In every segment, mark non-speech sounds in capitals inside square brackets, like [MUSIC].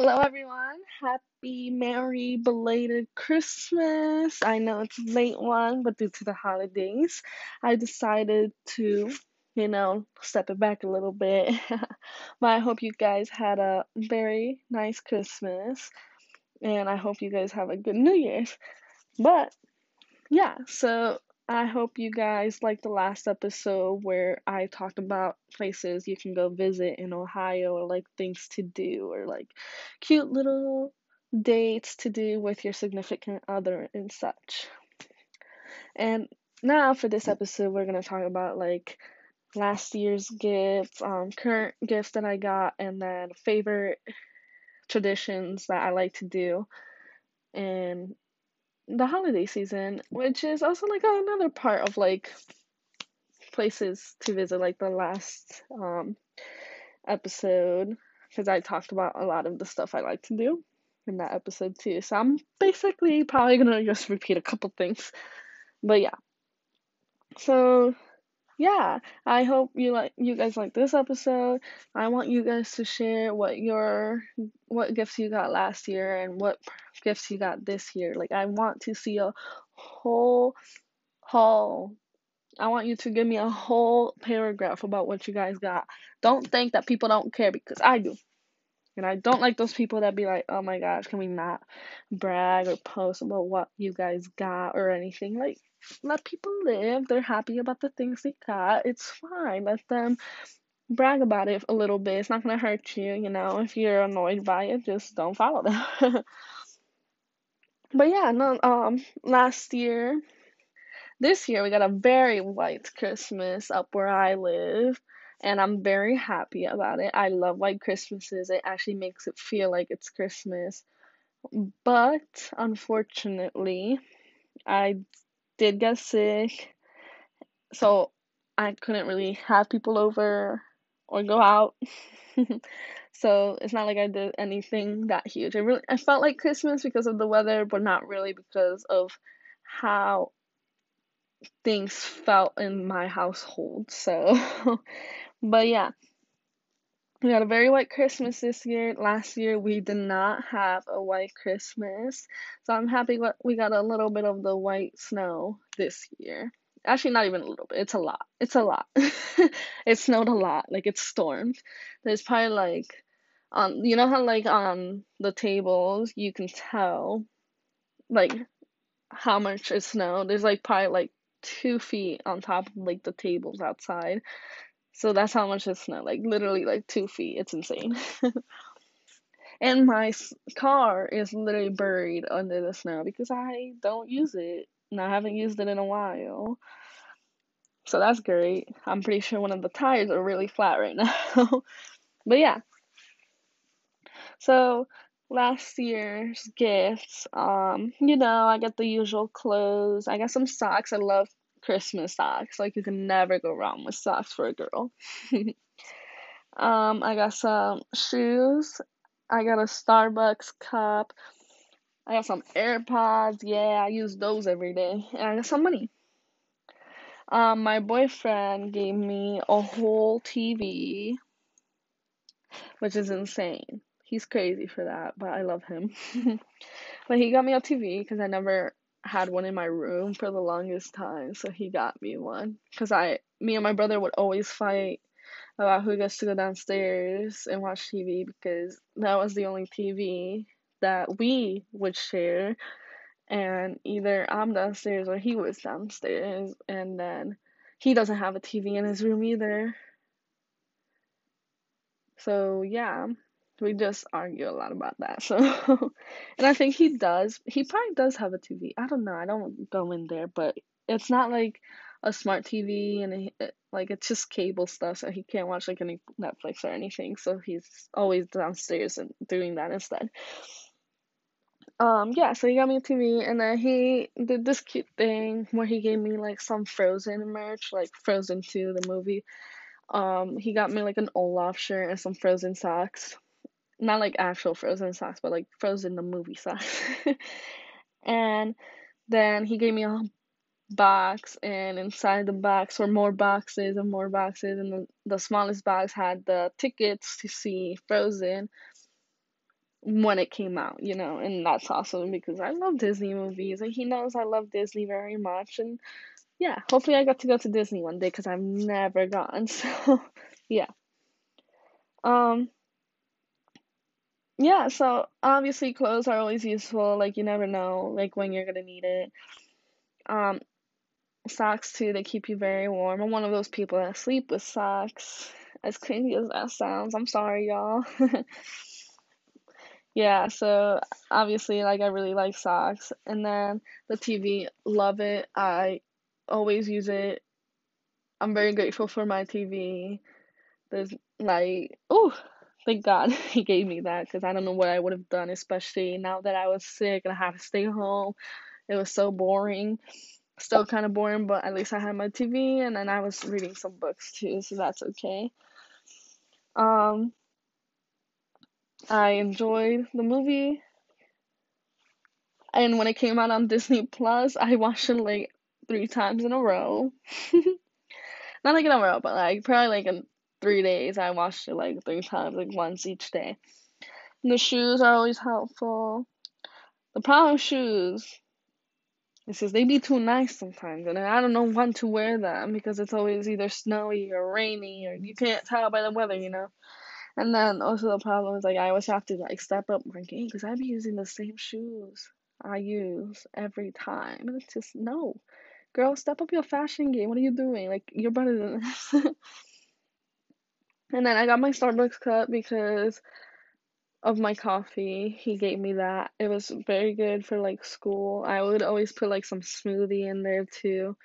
Hello, everyone. Happy, merry, belated Christmas. I know it's a late one, but due to the holidays, I decided to, you know, step it back a little bit. [LAUGHS] but I hope you guys had a very nice Christmas, and I hope you guys have a good New Year's. But, yeah, so I hope you guys liked the last episode where I talked about places you can go visit in Ohio or like things to do or like cute little dates to do with your significant other and such. And now for this episode, we're going to talk about like last year's gifts, um, current gifts that I got, and then favorite traditions that I like to do. And the holiday season, which is also like another part of like places to visit, like the last um episode, because I talked about a lot of the stuff I like to do in that episode too. So I'm basically probably gonna just repeat a couple things, but yeah. So yeah, I hope you like you guys like this episode. I want you guys to share what your what gifts you got last year and what gifts you got this year. Like I want to see a whole haul. I want you to give me a whole paragraph about what you guys got. Don't think that people don't care because I do. And I don't like those people that be like, oh my gosh, can we not brag or post about what you guys got or anything? Like, let people live. They're happy about the things they got. It's fine. Let them brag about it a little bit. It's not going to hurt you, you know. If you're annoyed by it, just don't follow them. [LAUGHS] but yeah, no, um, last year, this year, we got a very white Christmas up where I live and I'm very happy about it. I love white Christmases. It actually makes it feel like it's Christmas. But unfortunately, I did get sick, so I couldn't really have people over or go out. [LAUGHS] so it's not like I did anything that huge. I really I felt like Christmas because of the weather, but not really because of how things felt in my household. So [LAUGHS] But yeah, we had a very white Christmas this year. Last year we did not have a white Christmas. So I'm happy we got a little bit of the white snow this year. Actually, not even a little bit. It's a lot. It's a lot. [LAUGHS] it snowed a lot. Like it stormed. There's probably like on you know how like on the tables you can tell like how much it snow There's like probably like two feet on top of like the tables outside. So that's how much it snow Like literally like two feet. It's insane. [LAUGHS] and my car is literally buried under the snow because I don't use it. And I haven't used it in a while. So that's great. I'm pretty sure one of the tires are really flat right now. [LAUGHS] but yeah. So last year's gifts, um, you know, I got the usual clothes. I got some socks. I love Christmas socks. Like you can never go wrong with socks for a girl. [LAUGHS] um, I got some shoes. I got a Starbucks cup. I got some AirPods. Yeah, I use those every day. And I got some money. Um, my boyfriend gave me a whole TV, which is insane. He's crazy for that, but I love him. [LAUGHS] but he got me a TV because I never had one in my room for the longest time, so he got me one. Cause I, me and my brother would always fight about who gets to go downstairs and watch TV because that was the only TV that we would share, and either I'm downstairs or he was downstairs, and then he doesn't have a TV in his room either. So yeah we just argue a lot about that. [LAUGHS] So, and I think he does. He probably does have a TV. I don't know. I don't go in there, but it's not like a smart TV and it, like it's just cable stuff, so he can't watch like any Netflix or anything. So he's always downstairs and doing that instead. Um, yeah, so he got me a TV, and then he did this cute thing where he gave me like some Frozen merch, like Frozen 2, the movie. Um, he got me like an Olaf shirt and some Frozen socks not like actual frozen socks, but like frozen the movie socks. [LAUGHS] and then he gave me a box and inside the box were more boxes and more boxes and the, the smallest box had the tickets to see frozen when it came out, you know, and that's awesome because I love Disney movies and he knows I love Disney very much and yeah, hopefully I got to go to Disney one day because I've never gone. [LAUGHS] So, yeah. Um yeah, so obviously clothes are always useful, like you never know like when you're to need it. Um socks too, they keep you very warm. I'm one of those people that sleep with socks. As crazy as that sounds, I'm sorry y'all. [LAUGHS] yeah, so obviously like I really like socks. And then the TV, love it. I always use it. I'm very grateful for my TV. There's like, oh, thank God [LAUGHS] he gave me that because I don't know what I would have done, especially now that I was sick and I had to stay home. It was so boring. Still kind of boring, but at least I had my TV and then I was reading some books too, so that's okay. Um, I enjoyed the movie. And when it came out on Disney Plus, I watched it like three times in a row. [LAUGHS] Not like in a row, but like probably like three days. I watched it like three times, like once each day. And the shoes are always helpful. The problem with shoes is because they be too nice sometimes, and I don't know when to wear them because it's always either snowy or rainy, or you can't tell by the weather, you know. And then also the problem is like I always have to like step up my game because I be using the same shoes I use every time, it's just no. Girl, step up your fashion game. What are you doing? Like, you're better than [LAUGHS] this. And then I got my Starbucks cup because of my coffee. He gave me that. It was very good for like school. I would always put like some smoothie in there too.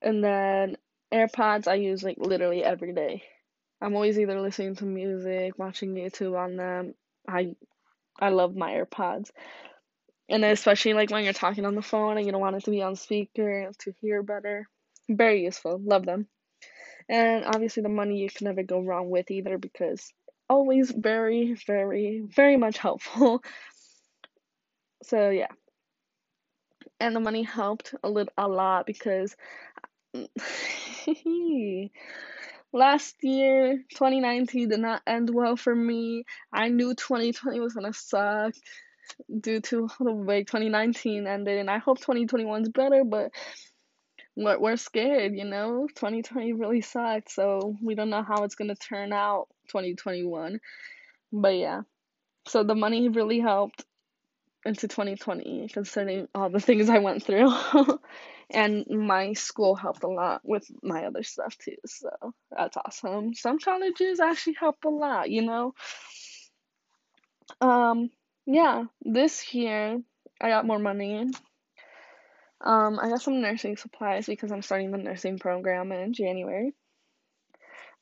And then AirPods I use like literally every day. I'm always either listening to music, watching YouTube on them. I I love my AirPods and especially like when you're talking on the phone and you don't want it to be on speaker to hear better. Very useful. Love them. And obviously the money you can never go wrong with either because always very, very, very much helpful. [LAUGHS] so yeah. And the money helped a little a lot because [LAUGHS] last year 2019 did not end well for me. I knew 2020 was gonna suck due to the way 2019 ended, and I hope 2021 is better, but we're, we're scared, you know? 2020 really sucked, so we don't know how it's gonna turn out 2021. But yeah, so the money really helped into 2020, considering all the things I went through. [LAUGHS] and my school helped a lot with my other stuff too, so that's awesome. Some colleges actually help a lot, you know? Um, yeah, this year I got more money. Um, I got some nursing supplies because I'm starting the nursing program in January.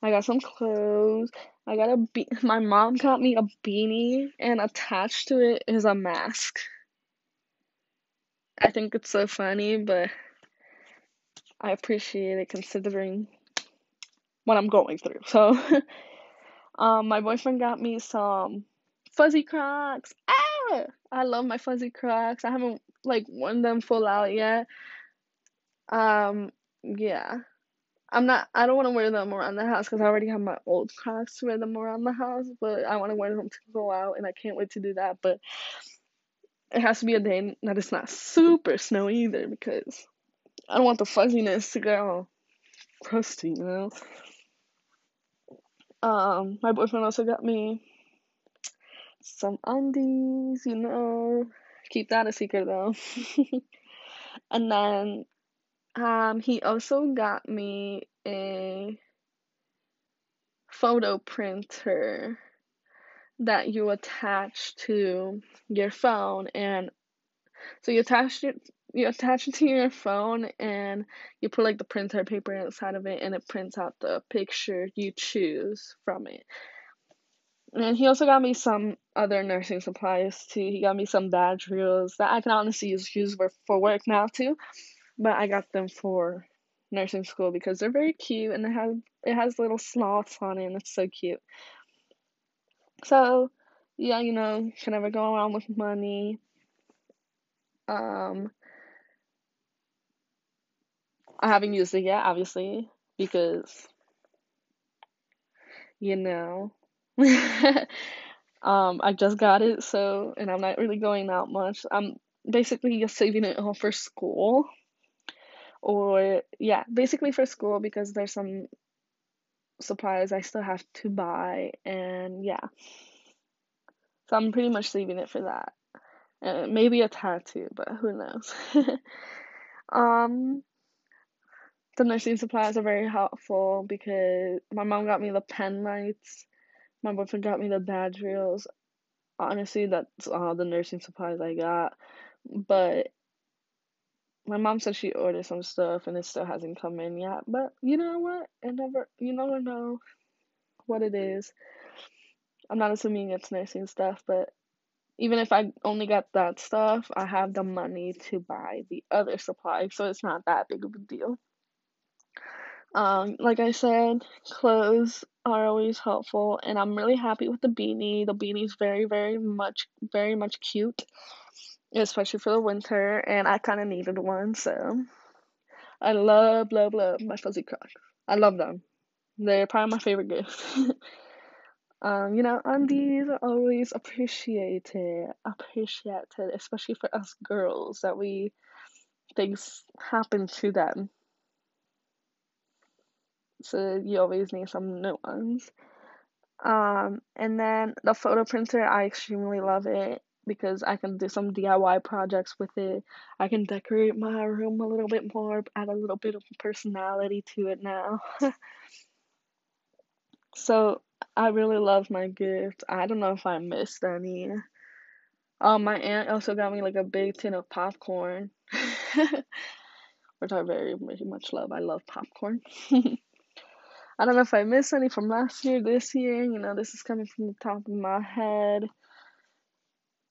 I got some clothes. I got a be- my mom got me a beanie and attached to it is a mask. I think it's so funny, but I appreciate it considering what I'm going through. So, [LAUGHS] um, my boyfriend got me some fuzzy Crocs. Ah, I love my fuzzy Crocs. I haven't like worn them full out yet. Um, yeah. I'm not. I don't want to wear them around the house because I already have my old Crocs to wear them around the house. But I want to wear them to go out, and I can't wait to do that. But it has to be a day that it's not super snowy either because I don't want the fuzziness to get all crusty, you know. Um, my boyfriend also got me some undies, you know. Keep that a secret though. [LAUGHS] and then um he also got me a photo printer that you attach to your phone and so you attach it you attach it to your phone and you put like the printer paper inside of it and it prints out the picture you choose from it and he also got me some other nursing supplies too. He got me some badge reels that I can honestly use use for, for work now too. But I got them for nursing school because they're very cute and it has it has little sloths on it and it's so cute. So yeah, you know, can never go around with money. Um I haven't used it yet, obviously, because you know [LAUGHS] Um, I just got it, so and I'm not really going out much. I'm basically just saving it all for school. Or yeah, basically for school because there's some supplies I still have to buy and yeah. So I'm pretty much saving it for that. Uh, maybe a tattoo, but who knows. [LAUGHS] um the nursing supplies are very helpful because my mom got me the pen lights. My boyfriend got me the badge reels. Honestly, that's all the nursing supplies I got. But my mom said she ordered some stuff and it still hasn't come in yet. But you know what? It never you never know what it is. I'm not assuming it's nursing stuff, but even if I only got that stuff, I have the money to buy the other supplies, so it's not that big of a deal. Um, like I said, clothes are always helpful, and I'm really happy with the beanie. The beanie's very, very much, very much cute, especially for the winter, and I kind of needed one, so I love, love, love my fuzzy crocs. I love them. They're probably my favorite gift. [LAUGHS] um, you know, undies are always appreciated, appreciated, especially for us girls that we things happen to them so you always need some new ones. Um, and then the photo printer, I extremely love it because I can do some DIY projects with it. I can decorate my room a little bit more, add a little bit of personality to it now. [LAUGHS] so I really love my gift. I don't know if I missed any. Um, my aunt also got me like a big tin of popcorn, [LAUGHS] which I very, very much love. I love popcorn. [LAUGHS] I don't know if I missed any from last year, this year. You know, this is coming from the top of my head.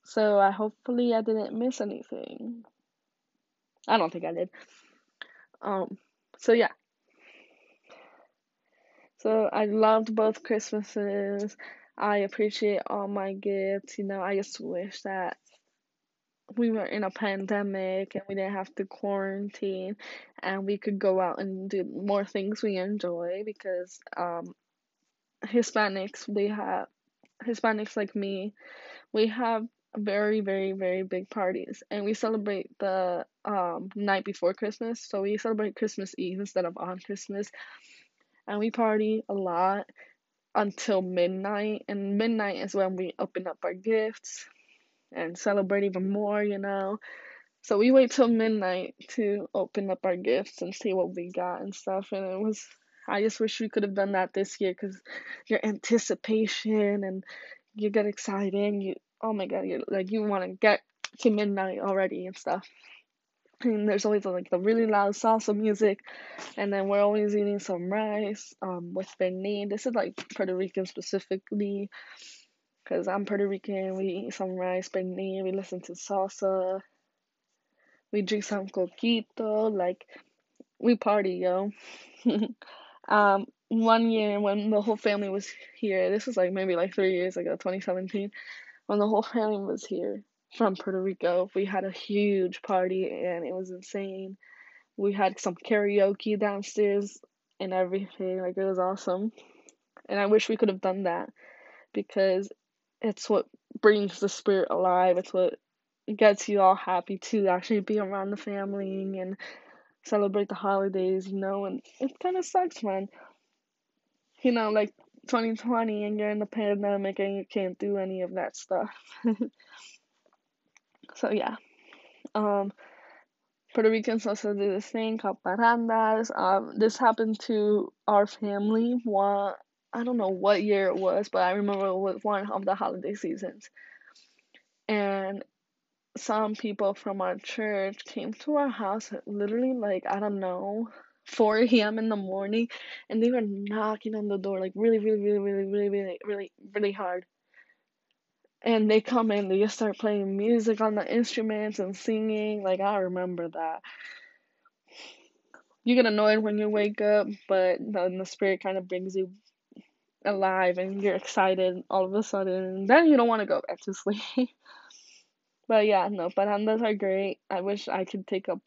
So I hopefully I didn't miss anything. I don't think I did. Um so yeah. So I loved both Christmases. I appreciate all my gifts. You know, I just wish that we were in a pandemic and we didn't have to quarantine and we could go out and do more things we enjoy because um Hispanics they have Hispanics like me we have very very very big parties and we celebrate the um night before Christmas. So we celebrate Christmas Eve instead of on Christmas and we party a lot until midnight and midnight is when we open up our gifts and celebrate even more, you know. So we wait till midnight to open up our gifts and see what we got and stuff. And it was, I just wish we could have done that this year because your anticipation and you get excited and you, oh my god, you like you want to get to midnight already and stuff. And there's always like the really loud salsa music, and then we're always eating some rice um with pernil. This is like Puerto Rican specifically because I'm Puerto Rican. We eat some rice, pernil, we listen to salsa, we drink some coquito, like we party, yo. [LAUGHS] um, one year when the whole family was here, this was like maybe like three years ago, 2017, when the whole family was here from Puerto Rico, we had a huge party and it was insane. We had some karaoke downstairs and everything, like it was awesome. And I wish we could have done that because it's what brings the spirit alive. It's what gets you all happy to actually be around the family and celebrate the holidays, you know, and it kind of sucks, man. You know, like 2020 and you're in the pandemic and you can't do any of that stuff. [LAUGHS] so, yeah. Um, Puerto Ricans also do this thing called parrandas. Um, this happened to our family one I don't know what year it was, but I remember it was one of the holiday seasons. And some people from our church came to our house literally like, I don't know, 4 a.m. in the morning and they were knocking on the door like really, really, really, really, really, really, really, really hard. And they come in, they just start playing music on the instruments and singing. Like, I remember that. You get annoyed when you wake up, but then the spirit kind of brings you alive and you're excited all of a sudden. Then you don't want to go back to [LAUGHS] sleep. but yeah, no, parrandas are great. I wish I could take a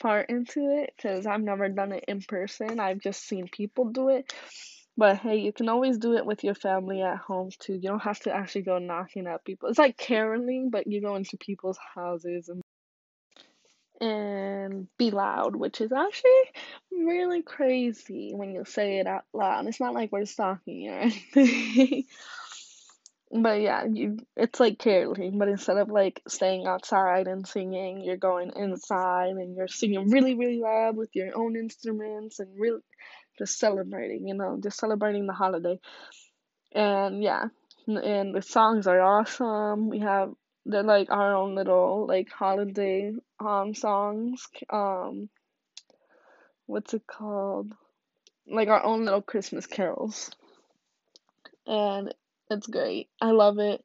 part into it because I've never done it in person. I've just seen people do it. But hey, you can always do it with your family at home too. You don't have to actually go knocking at people. It's like caroling, but you go into people's houses and and Um, be loud, which is actually really crazy when you say it out loud. It's not like we're stalking or [LAUGHS] anything. but yeah, you it's like caroling, but instead of like staying outside and singing, you're going inside and you're singing really, really loud with your own instruments and really just celebrating, you know, just celebrating the holiday. And yeah, and the songs are awesome. We have they're like our own little like holiday um songs. Um what's it called? Like our own little Christmas carols. And it's great. I love it.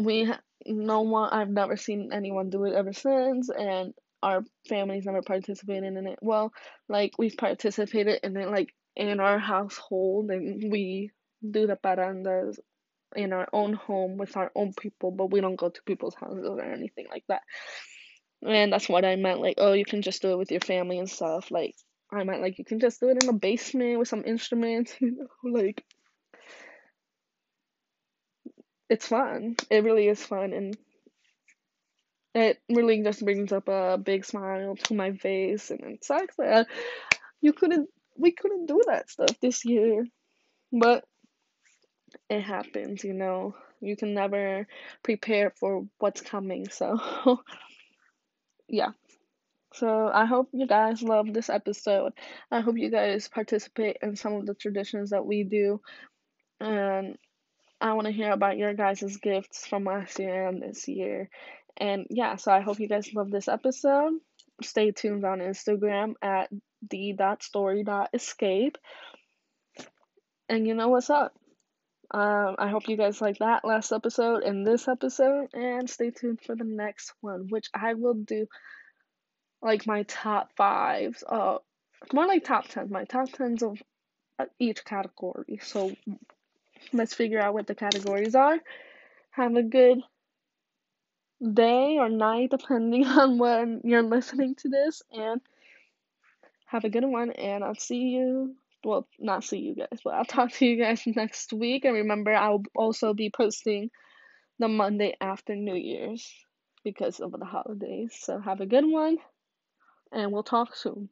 We no one I've never seen anyone do it ever since and our family's never participated in it. Well, like we've participated in it like in our household and we do the parrandas in our own home with our own people, but we don't go to people's houses or anything like that. And that's what I meant, like, oh, you can just do it with your family and stuff. Like, I meant like you can just do it in the basement with some instruments, [LAUGHS] you know, like it's fun. It really is fun and it really just brings up a big smile to my face and it sucks that you couldn't we couldn't do that stuff this year. But it happens, you know. You can never prepare for what's coming, so [LAUGHS] yeah. So I hope you guys love this episode. I hope you guys participate in some of the traditions that we do. And I want to hear about your guys' gifts from last year and this year. And yeah, so I hope you guys love this episode. Stay tuned on Instagram at the.story.escape. And you know what's up. Um, I hope you guys like that last episode and this episode, and stay tuned for the next one, which I will do like my top fives. Uh, more like top tens, my top tens of each category. So let's figure out what the categories are. Have a good day or night, depending [LAUGHS] on when you're listening to this, and have a good one. And I'll see you well, not see you guys, but I'll talk to you guys [LAUGHS] next week. And remember, I'll also be posting the Monday after New Year's because of the holidays. So have a good one, and we'll talk soon.